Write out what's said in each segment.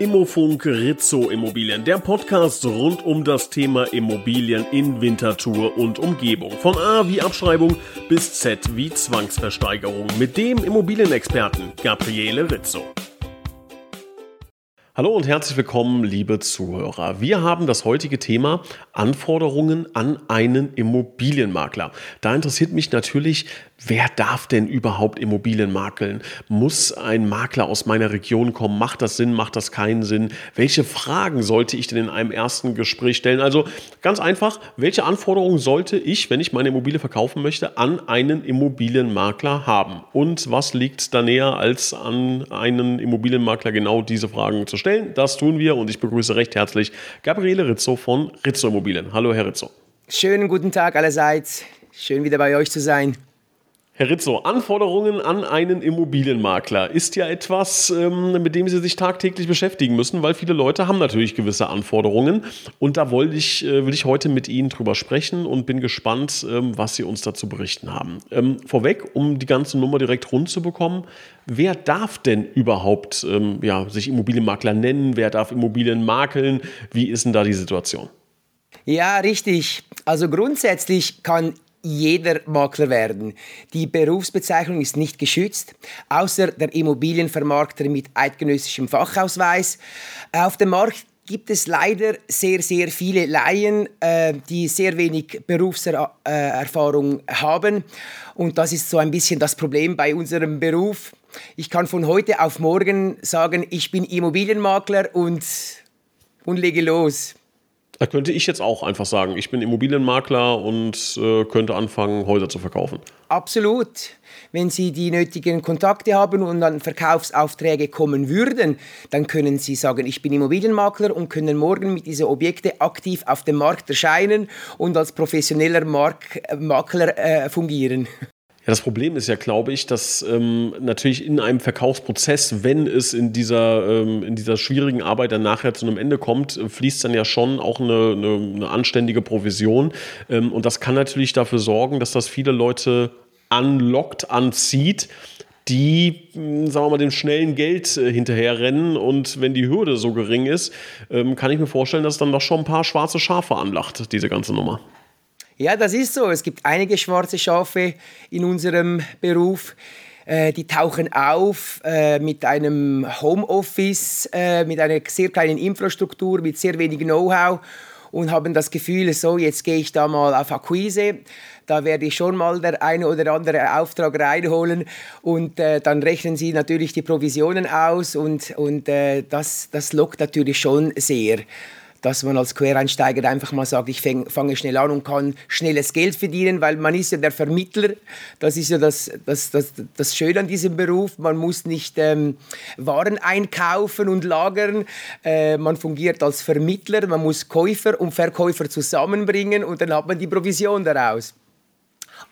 Immofunk Rizzo Immobilien, der Podcast rund um das Thema Immobilien in Winterthur und Umgebung. Von A wie Abschreibung bis Z wie Zwangsversteigerung mit dem Immobilienexperten Gabriele Rizzo. Hallo und herzlich willkommen, liebe Zuhörer. Wir haben das heutige Thema Anforderungen an einen Immobilienmakler. Da interessiert mich natürlich, wer darf denn überhaupt Immobilien makeln? Muss ein Makler aus meiner Region kommen? Macht das Sinn? Macht das keinen Sinn? Welche Fragen sollte ich denn in einem ersten Gespräch stellen? Also ganz einfach, welche Anforderungen sollte ich, wenn ich meine Immobilie verkaufen möchte, an einen Immobilienmakler haben? Und was liegt da näher, als an einen Immobilienmakler genau diese Fragen zu stellen? Das tun wir und ich begrüße recht herzlich Gabriele Rizzo von Rizzo Immobilien. Hallo, Herr Rizzo. Schönen guten Tag allerseits. Schön wieder bei euch zu sein. Herr Rizzo, Anforderungen an einen Immobilienmakler ist ja etwas, ähm, mit dem Sie sich tagtäglich beschäftigen müssen, weil viele Leute haben natürlich gewisse Anforderungen. Und da wollte ich, äh, will ich heute mit Ihnen drüber sprechen und bin gespannt, ähm, was Sie uns dazu berichten haben. Ähm, vorweg, um die ganze Nummer direkt rund zu bekommen, wer darf denn überhaupt ja, sich Immobilienmakler nennen? Wer darf Immobilien makeln? Wie ist denn da die Situation? Ja, richtig. Also grundsätzlich kann jeder Makler werden. Die Berufsbezeichnung ist nicht geschützt, außer der Immobilienvermarkter mit eidgenössischem Fachausweis. Auf dem Markt gibt es leider sehr, sehr viele Laien, äh, die sehr wenig Berufserfahrung haben. Und das ist so ein bisschen das Problem bei unserem Beruf. Ich kann von heute auf morgen sagen, ich bin Immobilienmakler und, und lege los. Da könnte ich jetzt auch einfach sagen, ich bin Immobilienmakler und äh, könnte anfangen, Häuser zu verkaufen. Absolut. Wenn Sie die nötigen Kontakte haben und dann Verkaufsaufträge kommen würden, dann können Sie sagen, ich bin Immobilienmakler und können morgen mit diesen Objekten aktiv auf dem Markt erscheinen und als professioneller Mark Makler äh, fungieren. Das Problem ist ja, glaube ich, dass ähm, natürlich in einem Verkaufsprozess, wenn es in dieser, ähm, in dieser schwierigen Arbeit dann nachher zu einem Ende kommt, fließt dann ja schon auch eine, eine, eine anständige Provision. Ähm, und das kann natürlich dafür sorgen, dass das viele Leute anlockt, anzieht die, hm, sagen wir mal, dem schnellen Geld äh, hinterherrennen. Und wenn die Hürde so gering ist, ähm, kann ich mir vorstellen, dass dann doch schon ein paar schwarze Schafe anlacht, diese ganze Nummer. Ja, das ist so. Es gibt einige schwarze Schafe in unserem Beruf. Äh, die tauchen auf äh, mit einem Homeoffice, äh, mit einer sehr kleinen Infrastruktur, mit sehr wenig Know-how und haben das Gefühl, so, jetzt gehe ich da mal auf Akquise. Da werde ich schon mal der eine oder andere Auftrag reinholen und äh, dann rechnen sie natürlich die Provisionen aus und, und äh, das, das lockt natürlich schon sehr dass man als Quereinsteiger einfach mal sagt, ich fange schnell an und kann schnelles Geld verdienen, weil man ist ja der Vermittler. Das ist ja das, das, das, das Schöne an diesem Beruf. Man muss nicht ähm, Waren einkaufen und lagern. Äh, man fungiert als Vermittler. Man muss Käufer und Verkäufer zusammenbringen und dann hat man die Provision daraus.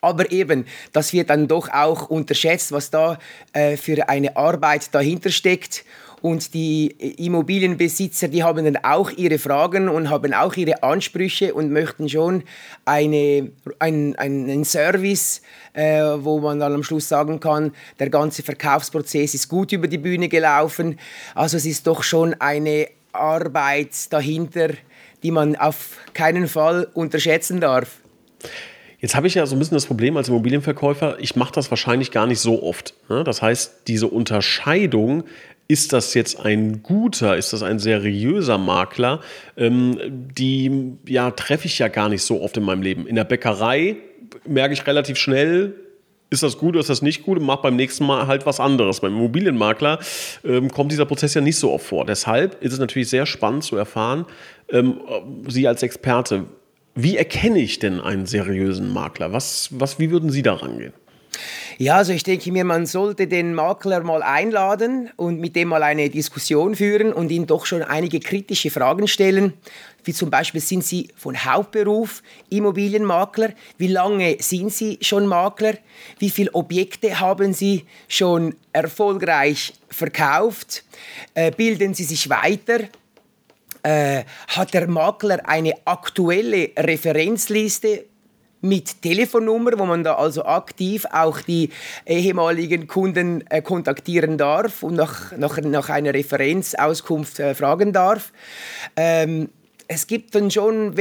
Aber eben, das wird dann doch auch unterschätzt, was da äh, für eine Arbeit dahinter steckt. Und die Immobilienbesitzer, die haben dann auch ihre Fragen und haben auch ihre Ansprüche und möchten schon eine, ein, einen Service, äh, wo man dann am Schluss sagen kann, der ganze Verkaufsprozess ist gut über die Bühne gelaufen. Also es ist doch schon eine Arbeit dahinter, die man auf keinen Fall unterschätzen darf. Jetzt habe ich ja so ein bisschen das Problem als Immobilienverkäufer, ich mache das wahrscheinlich gar nicht so oft. Ne? Das heißt, diese Unterscheidung ist das jetzt ein guter, ist das ein seriöser Makler, ähm, die ja, treffe ich ja gar nicht so oft in meinem Leben. In der Bäckerei merke ich relativ schnell, ist das gut oder ist das nicht gut und mache beim nächsten Mal halt was anderes. Beim Immobilienmakler ähm, kommt dieser Prozess ja nicht so oft vor. Deshalb ist es natürlich sehr spannend zu erfahren, ähm, Sie als Experte, wie erkenne ich denn einen seriösen Makler? Was, was, wie würden Sie da rangehen? Ja, also ich denke mir, man sollte den Makler mal einladen und mit dem mal eine Diskussion führen und ihn doch schon einige kritische Fragen stellen, wie zum Beispiel, sind Sie von Hauptberuf Immobilienmakler? Wie lange sind Sie schon Makler? Wie viele Objekte haben Sie schon erfolgreich verkauft? Äh, bilden Sie sich weiter? Äh, hat der Makler eine aktuelle Referenzliste mit Telefonnummer, wo man da also aktiv auch die ehemaligen Kunden äh, kontaktieren darf und nach, nach, nach einer Referenzauskunft äh, fragen darf. Ähm, es gibt dann schon,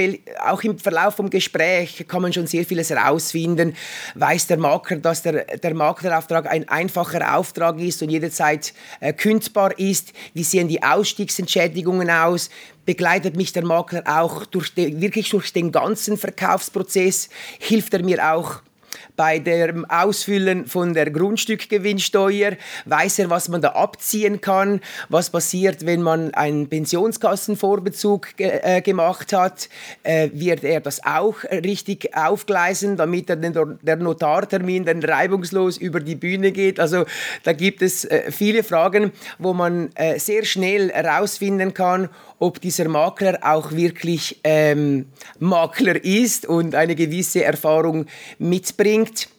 auch im Verlauf vom Gespräch kann man schon sehr vieles herausfinden. Weiß der Makler, dass der, der Maklerauftrag ein einfacher Auftrag ist und jederzeit äh, kündbar ist? Wie sehen die Ausstiegsentschädigungen aus? Begleitet mich der Makler auch durch den, wirklich durch den ganzen Verkaufsprozess? Hilft er mir auch bei dem Ausfüllen von der Grundstückgewinnsteuer. Weiß er, was man da abziehen kann, was passiert, wenn man einen Pensionskassenvorbezug äh, gemacht hat, äh, wird er das auch richtig aufgleisen, damit den, der Notartermin dann reibungslos über die Bühne geht. Also da gibt es äh, viele Fragen, wo man äh, sehr schnell herausfinden kann, ob dieser Makler auch wirklich ähm, Makler ist und eine gewisse Erfahrung mitbringt.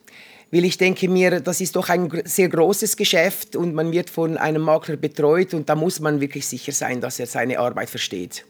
Weil ich denke mir, das ist doch ein sehr großes Geschäft und man wird von einem Makler betreut und da muss man wirklich sicher sein, dass er seine Arbeit versteht.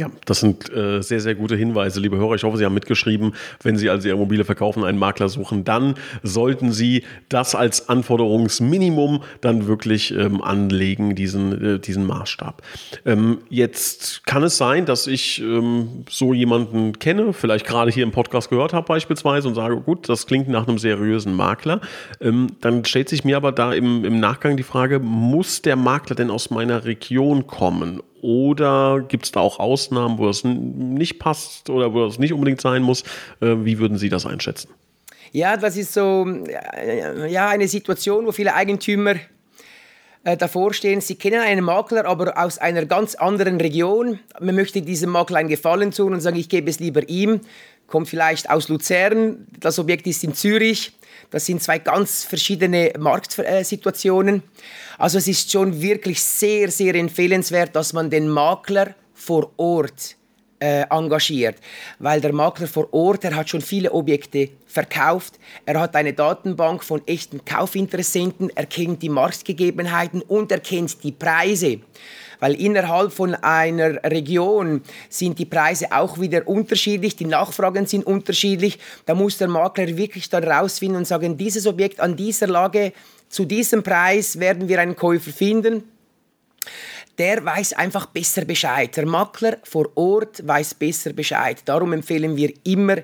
Ja, das sind äh, sehr, sehr gute Hinweise, liebe Hörer. Ich hoffe, Sie haben mitgeschrieben, wenn Sie also Ihre Immobilie verkaufen, einen Makler suchen, dann sollten Sie das als Anforderungsminimum dann wirklich ähm, anlegen, diesen, äh, diesen Maßstab. Ähm, jetzt kann es sein, dass ich ähm, so jemanden kenne, vielleicht gerade hier im Podcast gehört habe beispielsweise und sage, gut, das klingt nach einem seriösen Makler. Ähm, dann stellt sich mir aber da im, im Nachgang die Frage, muss der Makler denn aus meiner Region kommen oder gibt es da auch Ausnahmen, wo das nicht passt oder wo das nicht unbedingt sein muss? Äh, wie würden Sie das einschätzen? Ja, das ist so ja, eine Situation, wo viele Eigentümer äh, davor stehen. Sie kennen einen Makler, aber aus einer ganz anderen Region. Man möchte diesem Makler einen Gefallen tun und sagen, ich gebe es lieber ihm. Kommt vielleicht aus Luzern, das Objekt ist in Zürich. Das sind zwei ganz verschiedene Marktsituationen. Also es ist schon wirklich sehr, sehr empfehlenswert, dass man den Makler vor Ort äh, engagiert, weil der Makler vor Ort, er hat schon viele Objekte verkauft, er hat eine Datenbank von echten Kaufinteressenten, er kennt die Marktgegebenheiten und er kennt die Preise weil innerhalb von einer Region sind die Preise auch wieder unterschiedlich, die Nachfragen sind unterschiedlich. Da muss der Makler wirklich dann rausfinden und sagen, dieses Objekt an dieser Lage, zu diesem Preis werden wir einen Käufer finden. Der weiß einfach besser Bescheid. Der Makler vor Ort weiß besser Bescheid. Darum empfehlen wir immer,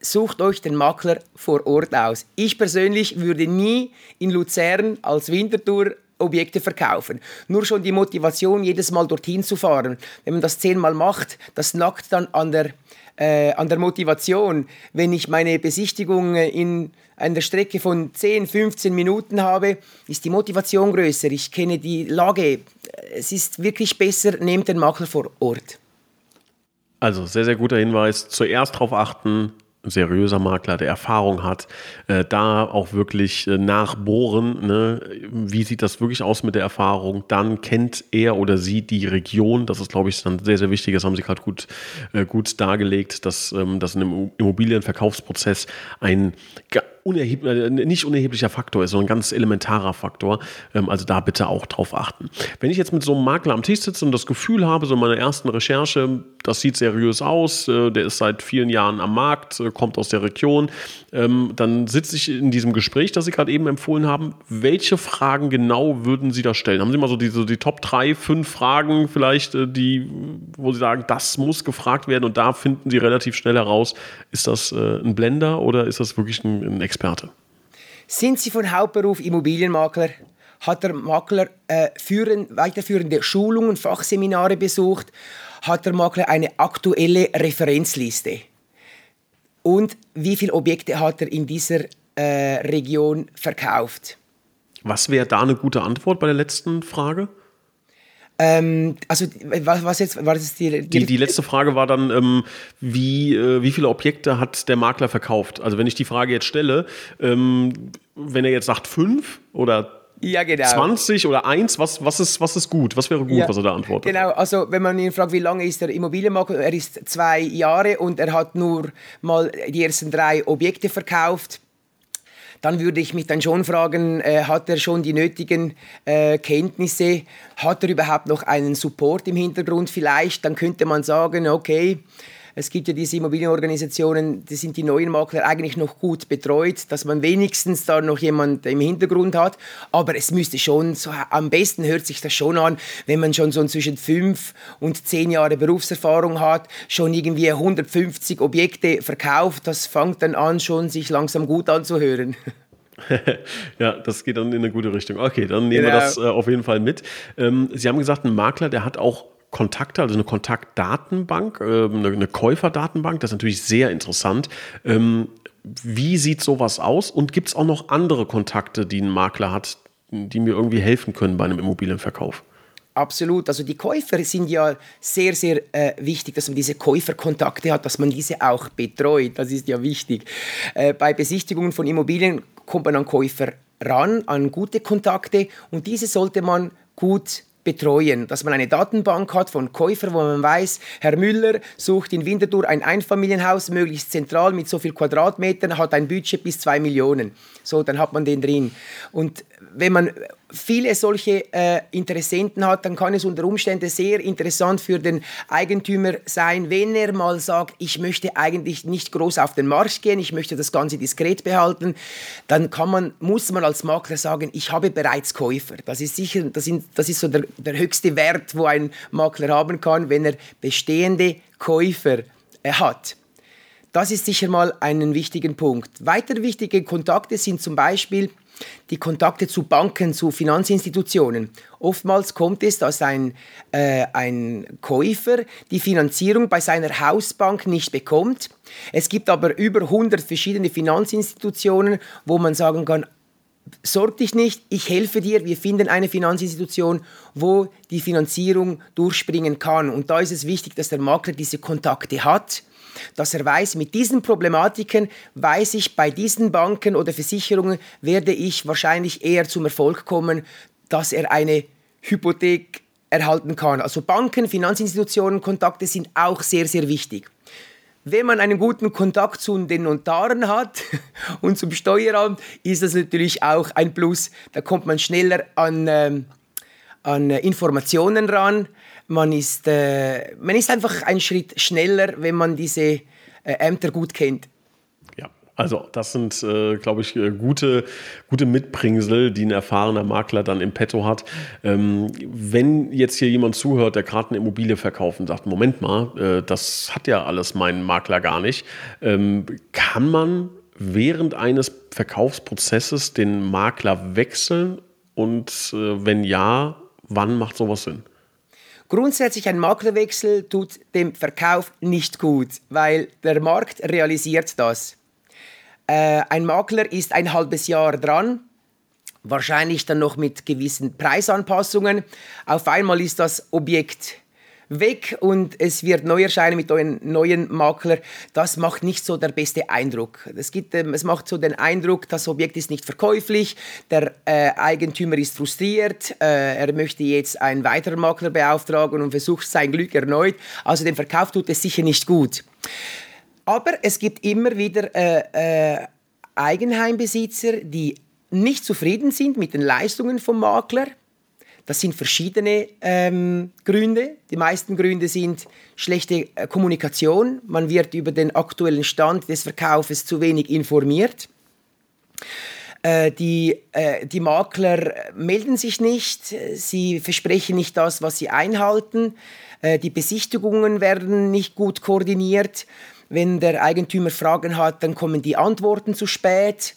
sucht euch den Makler vor Ort aus. Ich persönlich würde nie in Luzern als Wintertour Objekte verkaufen. Nur schon die Motivation, jedes Mal dorthin zu fahren. Wenn man das zehnmal macht, das nackt dann an der, äh, an der Motivation. Wenn ich meine Besichtigung in einer Strecke von 10, 15 Minuten habe, ist die Motivation größer. Ich kenne die Lage. Es ist wirklich besser, nehmt den Makler vor Ort. Also sehr, sehr guter Hinweis. Zuerst darauf achten, seriöser Makler, der Erfahrung hat, äh, da auch wirklich äh, nachbohren, ne? wie sieht das wirklich aus mit der Erfahrung, dann kennt er oder sie die Region, das ist glaube ich dann sehr, sehr wichtig, das haben Sie gerade gut, äh, gut dargelegt, dass ähm, das in einem Immobilienverkaufsprozess ein unerheb äh, nicht unerheblicher Faktor ist, sondern ein ganz elementarer Faktor. Ähm, also da bitte auch drauf achten. Wenn ich jetzt mit so einem Makler am Tisch sitze und das Gefühl habe, so in meiner ersten Recherche, das sieht seriös aus, äh, der ist seit vielen Jahren am Markt, äh, kommt aus der Region, ähm, dann sitze ich in diesem Gespräch, das Sie gerade eben empfohlen haben. Welche Fragen genau würden Sie da stellen? Haben Sie mal so die, so die Top 3, 5 Fragen vielleicht, die, wo Sie sagen, das muss gefragt werden und da finden Sie relativ schnell heraus, ist das ein Blender oder ist das wirklich ein, ein Experte. Sind Sie von Hauptberuf Immobilienmakler? Hat der Makler äh, führen, weiterführende Schulungen, Fachseminare besucht? Hat der Makler eine aktuelle Referenzliste? Und wie viele Objekte hat er in dieser äh, Region verkauft? Was wäre da eine gute Antwort bei der letzten Frage? Ähm, also was, was jetzt war das die, die, die, die letzte Frage war dann, ähm, wie, äh, wie viele Objekte hat der Makler verkauft? Also wenn ich die Frage jetzt stelle, ähm, wenn er jetzt sagt fünf oder ja, genau. 20 oder 1, was, was, ist, was ist gut? Was wäre gut, ja, was er da antwortet? Genau, also wenn man ihn fragt, wie lange ist der Immobilienmakler, er ist zwei Jahre und er hat nur mal die ersten drei Objekte verkauft dann würde ich mich dann schon fragen, äh, hat er schon die nötigen äh, Kenntnisse? Hat er überhaupt noch einen Support im Hintergrund vielleicht? Dann könnte man sagen, okay, Es gibt ja diese Immobilienorganisationen, die sind die neuen Makler eigentlich noch gut betreut, dass man wenigstens da noch jemand im Hintergrund hat. Aber es müsste schon, so, am besten hört sich das schon an, wenn man schon so zwischen fünf und zehn Jahre Berufserfahrung hat, schon irgendwie 150 Objekte verkauft. Das fängt dann an, schon sich langsam gut anzuhören. ja, das geht dann in eine gute Richtung. Okay, dann nehmen genau. wir das äh, auf jeden Fall mit. Ähm, Sie haben gesagt, ein Makler, der hat auch Kontakte, also eine Kontaktdatenbank, äh, eine, eine, Käuferdatenbank. Das ist natürlich sehr interessant. Ähm, wie sieht sowas aus? Und gibt es auch noch andere Kontakte, die ein Makler hat, die mir irgendwie helfen können bei einem Immobilienverkauf? Absolut. Also die Käufer sind ja sehr, sehr äh, wichtig, dass man diese Käuferkontakte hat, dass man diese auch betreut. Das ist ja wichtig. Äh, bei Besichtigungen von Immobilien kommt man an Käufer ran, an gute Kontakte und diese sollte man gut betreuen, dass man eine Datenbank hat von Käufern, wo man weiß, Herr Müller sucht in Winterthur ein Einfamilienhaus, möglichst zentral mit so viel Quadratmetern, hat ein Budget bis zwei Millionen. So, dann hat man den drin. Und wenn man viele solche äh, Interessenten hat, dann kann es unter Umständen sehr interessant für den Eigentümer sein, wenn er mal sagt, ich möchte eigentlich nicht groß auf den Marsch gehen, ich möchte das Ganze diskret behalten, dann kann man, muss man als Makler sagen, ich habe bereits Käufer. Das ist sicher, das, sind, das ist so der, der höchste Wert, wo ein Makler haben kann, wenn er bestehende Käufer äh, hat. Das ist sicher mal ein wichtiger Punkt. Weitere wichtige Kontakte sind zum Beispiel die Kontakte zu Banken, zu Finanzinstitutionen. Oftmals kommt es, dass ein, äh, ein Käufer die Finanzierung bei seiner Hausbank nicht bekommt. Es gibt aber über 100 verschiedene Finanzinstitutionen, wo man sagen kann, sorg dich nicht, ich helfe dir, wir finden eine Finanzinstitution, wo die Finanzierung durchspringen kann. Und da ist es wichtig, dass der Makler diese Kontakte hat dass er weiß, mit diesen Problematiken weiß ich, bei diesen Banken oder Versicherungen werde ich wahrscheinlich eher zum Erfolg kommen, dass er eine Hypothek erhalten kann. Also Banken, Finanzinstitutionen, Kontakte sind auch sehr, sehr wichtig. Wenn man einen guten Kontakt zu den Notaren hat und zum Steueramt, ist das natürlich auch ein Plus. Da kommt man schneller an, ähm, an Informationen ran man ist, äh, man ist einfach einen Schritt schneller, wenn man diese äh, Ämter gut kennt. Ja, also das sind, äh, glaube ich, äh, gute, gute Mitbringsel, die ein erfahrener Makler dann im Petto hat. Ähm, wenn jetzt hier jemand zuhört, der gerade eine Immobilie verkauft und sagt, Moment mal, äh, das hat ja alles mein Makler gar nicht, ähm, kann man während eines Verkaufsprozesses den Makler wechseln und äh, wenn ja, wann macht sowas Sinn? Grundsätzlich ein Maklerwechsel tut dem Verkauf nicht gut, weil der Markt realisiert das. Äh, ein Makler ist ein halbes Jahr dran, wahrscheinlich dann noch mit gewissen Preisanpassungen. Auf einmal ist das Objekt weg und es wird neu erscheinen mit einem neuen Makler. Das macht nicht so der beste Eindruck. Es, gibt, ähm, es macht so den Eindruck, das Objekt ist nicht verkäuflich, der äh, Eigentümer ist frustriert, äh, er möchte jetzt einen weiteren Makler beauftragen und versucht sein Glück erneut. Also den Verkauf tut es sicher nicht gut. Aber es gibt immer wieder äh, äh Eigenheimbesitzer, die nicht zufrieden sind mit den Leistungen vom Makler das sind verschiedene ähm, Gründe. Die meisten Gründe sind schlechte äh, Kommunikation. Man wird über den aktuellen Stand des Verkaufes zu wenig informiert. Äh, die, äh, die Makler melden sich nicht, sie versprechen nicht das, was sie einhalten. Äh, die Besichtigungen werden nicht gut koordiniert. Wenn der Eigentümer Fragen hat, dann kommen die Antworten zu spät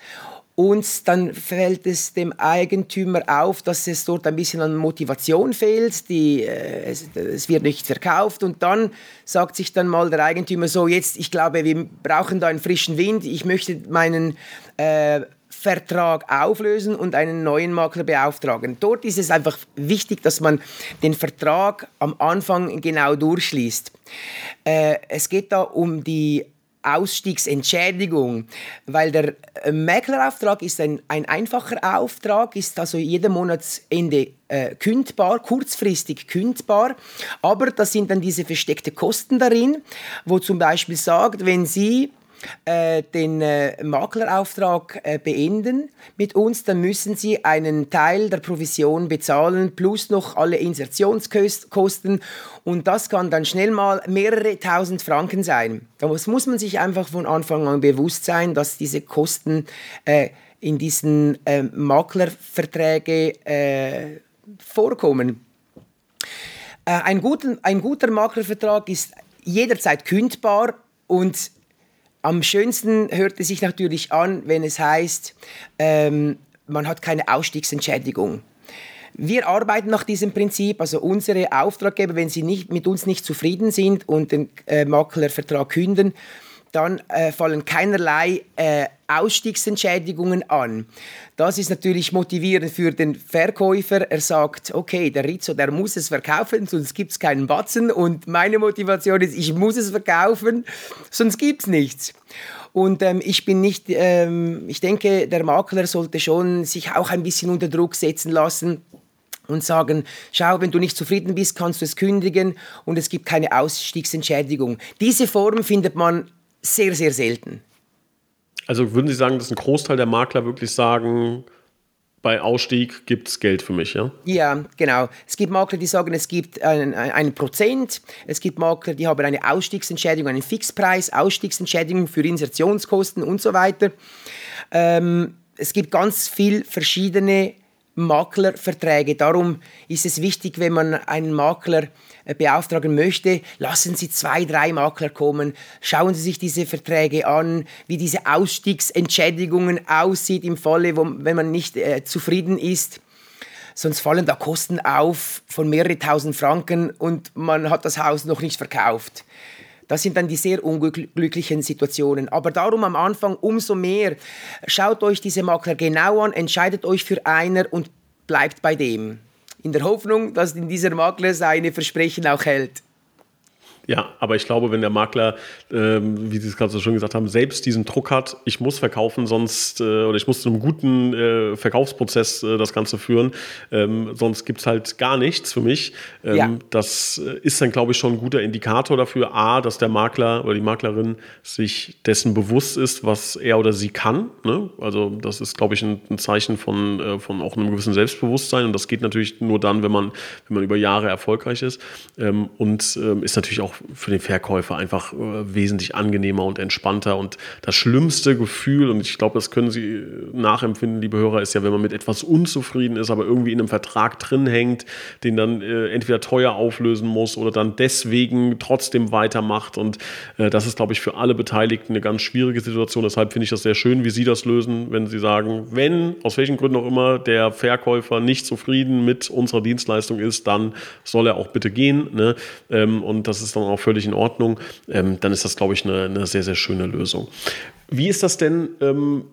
und dann fällt es dem Eigentümer auf, dass es dort ein bisschen an Motivation fehlt, die, äh, es, es, wird nicht verkauft und dann sagt sich dann mal der Eigentümer so, jetzt, ich glaube, wir brauchen da einen frischen Wind, ich möchte meinen äh, Vertrag auflösen und einen neuen Makler beauftragen. Dort ist es einfach wichtig, dass man den Vertrag am Anfang genau durchschließt. Äh, es geht da um die Ausstiegsentschädigung, weil der äh, Maklerauftrag ist ein, ein einfacher Auftrag, ist also jeden Monatsende äh, kündbar, kurzfristig kündbar, aber da sind dann diese versteckte Kosten darin, wo zum Beispiel sagt, wenn Sie äh, den äh, Maklerauftrag äh, beenden mit uns, dann müssen Sie einen Teil der Provision bezahlen plus noch alle Insertionskosten und das kann dann schnell mal mehrere tausend Franken sein. Da muss, muss man sich einfach von Anfang an bewusst sein, dass diese Kosten äh, in diesen äh, Maklerverträgen vorkommen. ein, guten, ein guter Maklervertrag ist jederzeit kündbar und am schönsten hört es sich natürlich an, wenn es heißt, ähm, man hat keine Ausstiegsentschädigung. Wir arbeiten nach diesem Prinzip, also unsere Auftraggeber, wenn sie nicht, mit uns nicht zufrieden sind und den äh, Maklervertrag künden, dann äh, fallen keinerlei äh, Ausstiegsentschädigungen an. Das ist natürlich motivierend für den Verkäufer. Er sagt, okay, der Rizzo, der muss es verkaufen, sonst gibt es keinen Batzen. Und meine Motivation ist, ich muss es verkaufen, sonst gibt es nichts. Und ähm, ich bin nicht, ähm, ich denke, der Makler sollte schon sich auch ein bisschen unter Druck setzen lassen und sagen, schau, wenn du nicht zufrieden bist, kannst du es kündigen und es gibt keine Ausstiegsentschädigung. Diese Form findet man sehr, sehr selten. Also würden Sie sagen, dass ein Großteil der Makler wirklich sagen, bei Ausstieg gibt es Geld für mich, ja? Ja, genau. Es gibt Makler, die sagen, es gibt einen, einen Prozent. Es gibt Makler, die haben eine Ausstiegsentschädigung, einen Fixpreis, Ausstiegsentschädigung für Insertionskosten und so weiter. Ähm, es gibt ganz viele verschiedene Maklerverträge. Darum ist es wichtig, wenn man einen Makler äh, beauftragen möchte, lassen Sie zwei, drei Makler kommen, schauen Sie sich diese Verträge an, wie diese Ausstiegsentschädigungen aussieht im Falle, wo, wenn man nicht äh, zufrieden ist. Sonst fallen da Kosten auf von mehreren tausend Franken und man hat das Haus noch nicht verkauft. Das sind dann die sehr unglücklichen Situationen. Aber darum am Anfang umso mehr. Schaut euch diese Makler genau an, entscheidet euch für einer und bleibt bei dem. In der Hoffnung, dass dieser Makler seine Versprechen auch hält. Ja, aber ich glaube, wenn der Makler, ähm, wie Sie es gerade so schön gesagt haben, selbst diesen Druck hat, ich muss verkaufen, sonst, äh, oder ich muss zu einem guten äh, Verkaufsprozess äh, das Ganze führen, ähm, sonst gibt es halt gar nichts für mich. Ähm, ja. Das äh, ist dann, glaube ich, schon ein guter Indikator dafür, A, dass der Makler oder die Maklerin sich dessen bewusst ist, was er oder sie kann. Ne? Also das ist, glaube ich, ein, ein Zeichen von, äh, von auch einem gewissen Selbstbewusstsein und das geht natürlich nur dann, wenn man, wenn man über Jahre erfolgreich ist ähm, und ähm, ist natürlich auch für den Verkäufer einfach äh, wesentlich angenehmer und entspannter. Und das schlimmste Gefühl, und ich glaube, das können Sie nachempfinden, liebe Hörer, ist ja, wenn man mit etwas unzufrieden ist, aber irgendwie in einem Vertrag drin hängt, den dann äh, entweder teuer auflösen muss oder dann deswegen trotzdem weitermacht. Und äh, das ist, glaube ich, für alle Beteiligten eine ganz schwierige Situation. Deshalb finde ich das sehr schön, wie Sie das lösen, wenn Sie sagen, wenn, aus welchen Gründen auch immer, der Verkäufer nicht zufrieden mit unserer Dienstleistung ist, dann soll er auch bitte gehen. Ne? Ähm, und das ist dann auch völlig in Ordnung, ähm, dann ist das, glaube ich, eine, eine, sehr, sehr schöne Lösung. Wie ist das denn, ähm,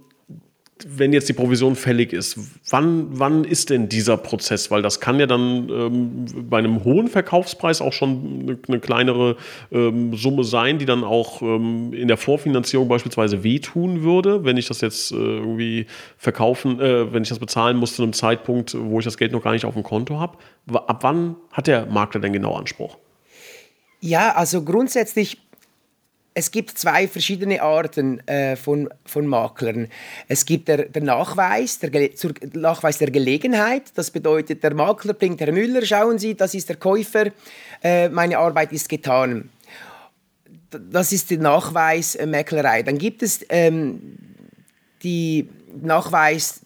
wenn jetzt die Provision fällig ist? Wann, wann ist denn dieser Prozess? Weil das kann ja dann ähm, bei einem hohen Verkaufspreis auch schon eine, eine kleinere ähm, Summe sein, die dann auch ähm, in der Vorfinanzierung beispielsweise wehtun würde, wenn ich das jetzt äh, irgendwie verkaufen, äh, wenn ich das bezahlen muss zu einem Zeitpunkt, wo ich das Geld noch gar nicht auf dem Konto habe. Ab wann hat der Makler denn genau Anspruch? Ja, also grundsätzlich, es gibt zwei verschiedene Arten äh, von, von Maklern. Es gibt der, der Nachweis, der zur Nachweis der Gelegenheit. Das bedeutet, der Makler bringt Herr Müller, schauen Sie, das ist der Käufer, äh, meine Arbeit ist getan. Das ist die Nachweismäklerei. Äh, Dann gibt es ähm, die Nachweis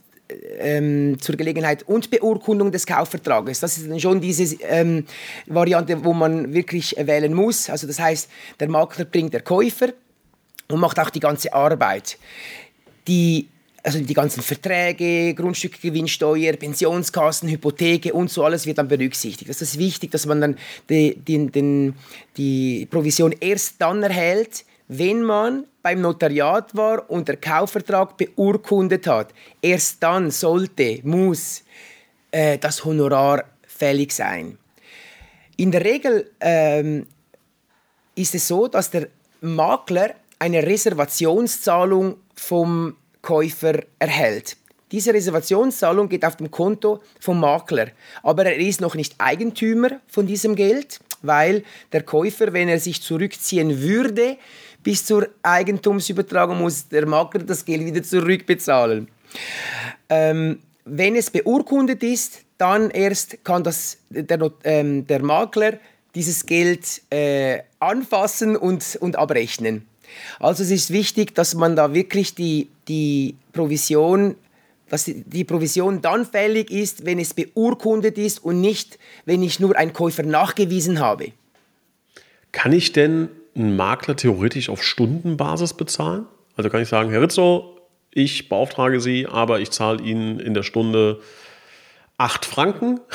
ähm, zur Gelegenheit und Beurkundung des Kaufvertrages. Das ist dann schon diese ähm, Variante, wo man wirklich wählen muss. Also das heißt, der Makler bringt der Käufer und macht auch die ganze Arbeit. Die also die ganzen Verträge, Grundstückgewinnsteuer, Pensionskassen, Hypotheke und so alles wird dann berücksichtigt. Das ist wichtig, dass man dann die, die, die Provision erst dann erhält, wenn man beim Notariat war und der Kaufvertrag beurkundet hat. Erst dann sollte, muss äh, das Honorar fällig sein. In der Regel ähm, ist es so, dass der Makler eine Reservationszahlung vom Käufer erhält. Diese Reservationszahlung geht auf dem Konto vom Makler, aber er ist noch nicht Eigentümer von diesem Geld, weil der Käufer, wenn er sich zurückziehen würde, bis zur Eigentumsübertragung muss der Makler das Geld wieder zurückbezahlen. Ähm, wenn es beurkundet ist, dann erst kann das, der, ähm, der Makler dieses Geld äh, anfassen und, und abrechnen. Also es ist wichtig, dass man da wirklich die, die Provision dass die Provision dann fällig ist, wenn es beurkundet ist und nicht, wenn ich nur einen Käufer nachgewiesen habe. Kann ich denn einen Makler theoretisch auf Stundenbasis bezahlen? Also kann ich sagen, Herr Rizzo, ich beauftrage Sie, aber ich zahle Ihnen in der Stunde 8 Franken.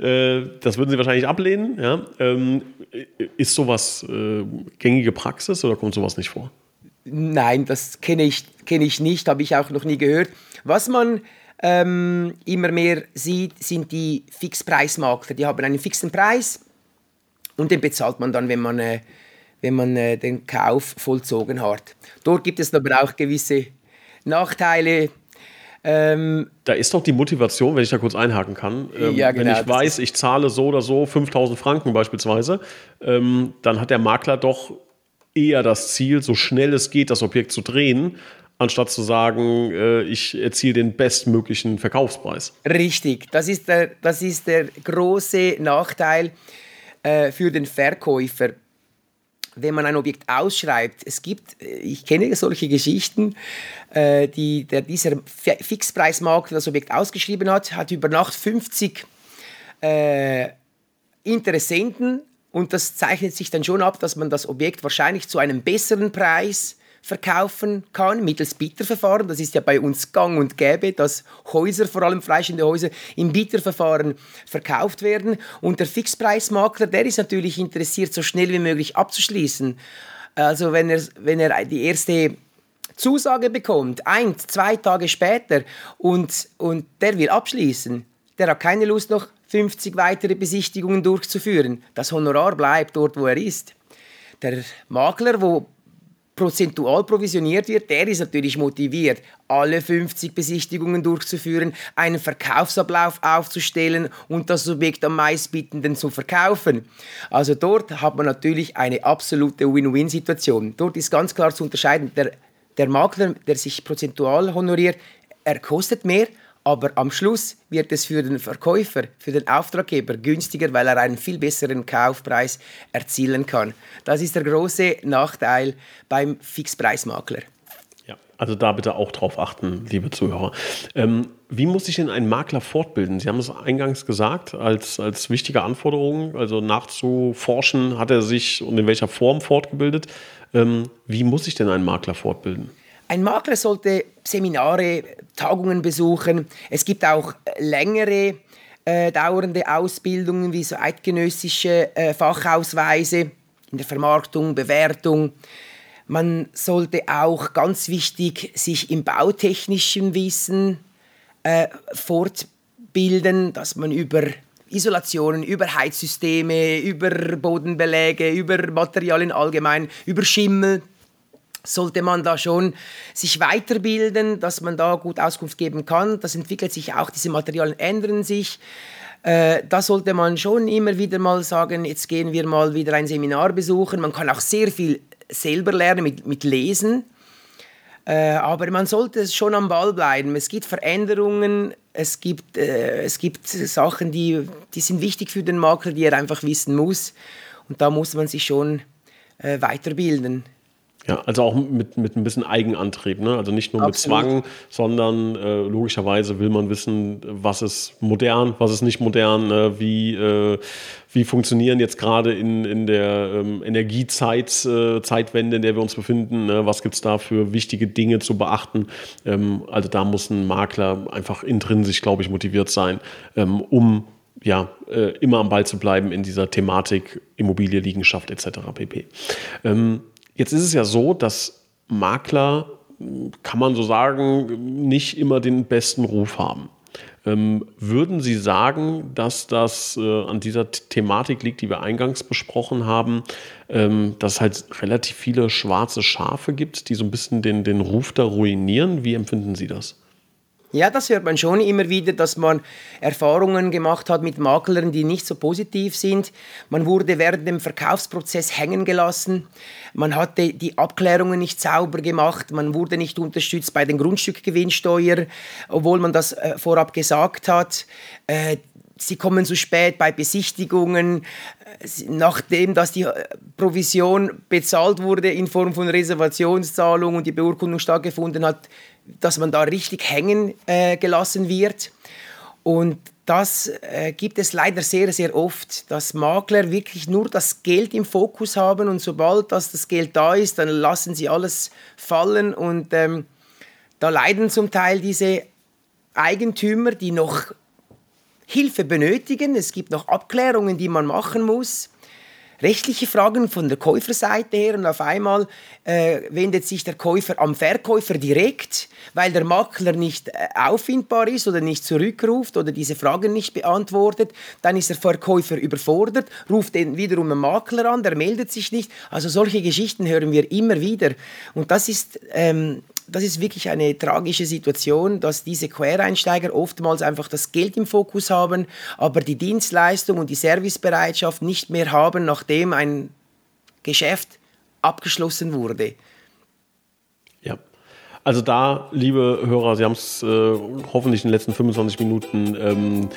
Äh, das würden Sie wahrscheinlich ablehnen. Ja? Ähm, ist sowas äh, gängige Praxis oder kommt sowas nicht vor? Nein, das kenne ich, kenn ich nicht, habe ich auch noch nie gehört. Was man ähm, immer mehr sieht, sind die Fixpreismakler. Die haben einen fixen Preis und den bezahlt man dann, wenn man, äh, wenn man äh, den Kauf vollzogen hat. Dort gibt es aber auch gewisse Nachteile. Ähm, da ist doch die Motivation, wenn ich da kurz einhaken kann. Ähm, ja, genau, wenn ich weiß, ich zahle so oder so 5000 Franken beispielsweise, ähm, dann hat der Makler doch eher das Ziel, so schnell es geht, das Objekt zu drehen, anstatt zu sagen, äh, ich erziele den bestmöglichen Verkaufspreis. Richtig, das ist der, das ist der große Nachteil äh, für den Verkäufer. Wenn man ein Objekt ausschreibt, es gibt, äh, ich kenne solche Geschichten, äh, die, der, dieser Fixpreismarkt das Objekt ausgeschrieben hat, hat über Nacht 50 äh, Interessenten und das zeichnet sich dann schon ab, dass man das Objekt wahrscheinlich zu einem besseren Preis verkaufen kann, mittels Bieterverfahren. Das ist ja bei uns gang und gäbe, dass Häuser, vor allem freistehende Häuser, im Bieterverfahren verkauft werden. Und der Fixpreismakler, der ist natürlich interessiert, so schnell wie möglich abzuschließen. Also wenn er, wenn er die erste Zusage bekommt, ein, zwei Tage später, und, und der will abschließen, der hat keine Lust noch 50 weitere Besichtigungen durchzuführen. Das Honorar bleibt dort, wo er ist. Der Makler, wo prozentual provisioniert wird, der ist natürlich motiviert, alle 50 Besichtigungen durchzuführen, einen Verkaufsablauf aufzustellen und das Subjekt am meistbietenden zu verkaufen. Also dort hat man natürlich eine absolute Win-Win-Situation. Dort ist ganz klar zu unterscheiden, der, der Makler, der sich prozentual honoriert, er kostet mehr, aber am Schluss wird es für den Verkäufer, für den Auftraggeber günstiger, weil er einen viel besseren Kaufpreis erzielen kann. Das ist der große Nachteil beim Fixpreismakler. Ja, also da bitte auch drauf achten, liebe Zuhörer. Ähm, wie muss sich denn ein Makler fortbilden? Sie haben es eingangs gesagt, als, als wichtige Anforderung, also nachzuforschen, hat er sich und in welcher Form fortgebildet. Ähm, wie muss sich denn ein Makler fortbilden? Ein Makler sollte Seminare, Tagungen besuchen. Es gibt auch längere äh, dauernde Ausbildungen wie so eidgenössische äh, Fachausweise in der Vermarktung, Bewertung. Man sollte auch ganz wichtig sich im bautechnischen Wissen äh, fortbilden, dass man über Isolationen, über Heizsysteme, über Bodenbeläge, über Materialien allgemein, über Schimmel, sollte man da schon sich weiterbilden, dass man da gut Auskunft geben kann. Das entwickelt sich auch, diese Materialien ändern sich. Äh, da sollte man schon immer wieder mal sagen, jetzt gehen wir mal wieder ein Seminar besuchen. Man kann auch sehr viel selber lernen mit, mit Lesen. Äh, aber man sollte schon am Ball bleiben. Es gibt Veränderungen, es gibt, äh, es gibt Sachen, die, die sind wichtig für den Makler, die er einfach wissen muss. Und da muss man sich schon weiterbilden. Ja, also auch mit, mit ein bisschen Eigenantrieb, ne? Also nicht nur Absolut. mit Zwang, sondern äh, logischerweise will man wissen, was ist modern, was ist nicht modern, äh, wie, äh, wie funktionieren jetzt gerade in, in der ähm, Energiezeit, äh, Zeitwende, in der wir uns befinden, ne? was gibt es da für wichtige Dinge zu beachten. Ähm, also da muss ein Makler einfach intrinsisch, glaube ich, motiviert sein, ähm, um ja, äh, immer am Ball zu bleiben in dieser Thematik Immobilie, Liegenschaft etc. pp. Ähm, Jetzt ist es ja so, dass Makler, kann man so sagen, nicht immer den besten Ruf haben. Ähm, würden Sie sagen, dass das äh, an dieser Thematik liegt, die wir eingangs besprochen haben, ähm, dass es halt relativ viele schwarze Schafe gibt, die so ein bisschen den, den Ruf da ruinieren? Wie empfinden Sie das? Ja, das hört man schon immer wieder, dass man Erfahrungen gemacht hat mit Maklern, die nicht so positiv sind. Man wurde während dem Verkaufsprozess hängen gelassen. Man hatte die Abklärungen nicht sauber gemacht. Man wurde nicht unterstützt bei den Grundstückgewinnsteuer, obwohl man das äh, vorab gesagt hat. Äh, sie kommen zu spät bei Besichtigungen, nachdem dass die äh, Provision bezahlt wurde in Form von Reservationszahlung und die Beurkundung stattgefunden hat, dass man da richtig hängen äh, gelassen wird. Und das äh, gibt es leider sehr, sehr oft, dass Makler wirklich nur das Geld im Fokus haben und sobald das, das Geld da ist, dann lassen sie alles fallen und ähm, da leiden zum Teil diese Eigentümer, die noch Hilfe benötigen. Es gibt noch Abklärungen, die man machen muss. Rechtliche Fragen von der Käuferseite her und auf einmal äh, wendet sich der Käufer am Verkäufer direkt, weil der Makler nicht äh, auffindbar ist oder nicht zurückruft oder diese Fragen nicht beantwortet. Dann ist der Verkäufer überfordert, ruft den wiederum einen Makler an, der meldet sich nicht. Also solche Geschichten hören wir immer wieder. Und das ist ähm, das ist wirklich eine tragische Situation, dass diese Quereinsteiger oftmals einfach das Geld im Fokus haben, aber die Dienstleistung und die Servicebereitschaft nicht mehr haben, nachdem ein Geschäft abgeschlossen wurde. Also da, liebe Hörer, Sie haben es äh, hoffentlich in den letzten 25 Minuten ähm,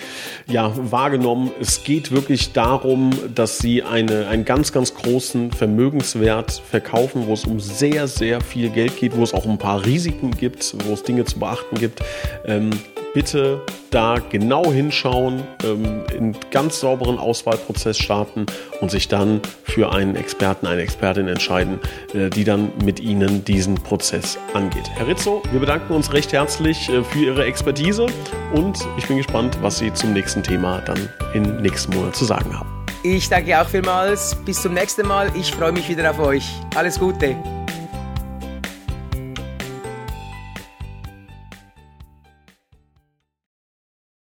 ja, wahrgenommen. Es geht wirklich darum, dass Sie eine, einen ganz, ganz großen Vermögenswert verkaufen, wo es um sehr, sehr viel Geld geht, wo es auch ein paar Risiken gibt, wo es Dinge zu beachten gibt. Ähm, bitte da genau hinschauen, ähm, in ganz sauberen Auswahlprozess starten und sich dann für einen Experten, eine Expertin entscheiden, äh, die dann mit Ihnen diesen Prozess angeht. Herr Rizzo, wir bedanken uns recht herzlich äh, für Ihre Expertise und ich bin gespannt, was Sie zum nächsten Thema dann im nächsten Monat zu sagen haben. Ich danke auch vielmals. Bis zum nächsten Mal. Ich freue mich wieder auf euch. Alles Gute.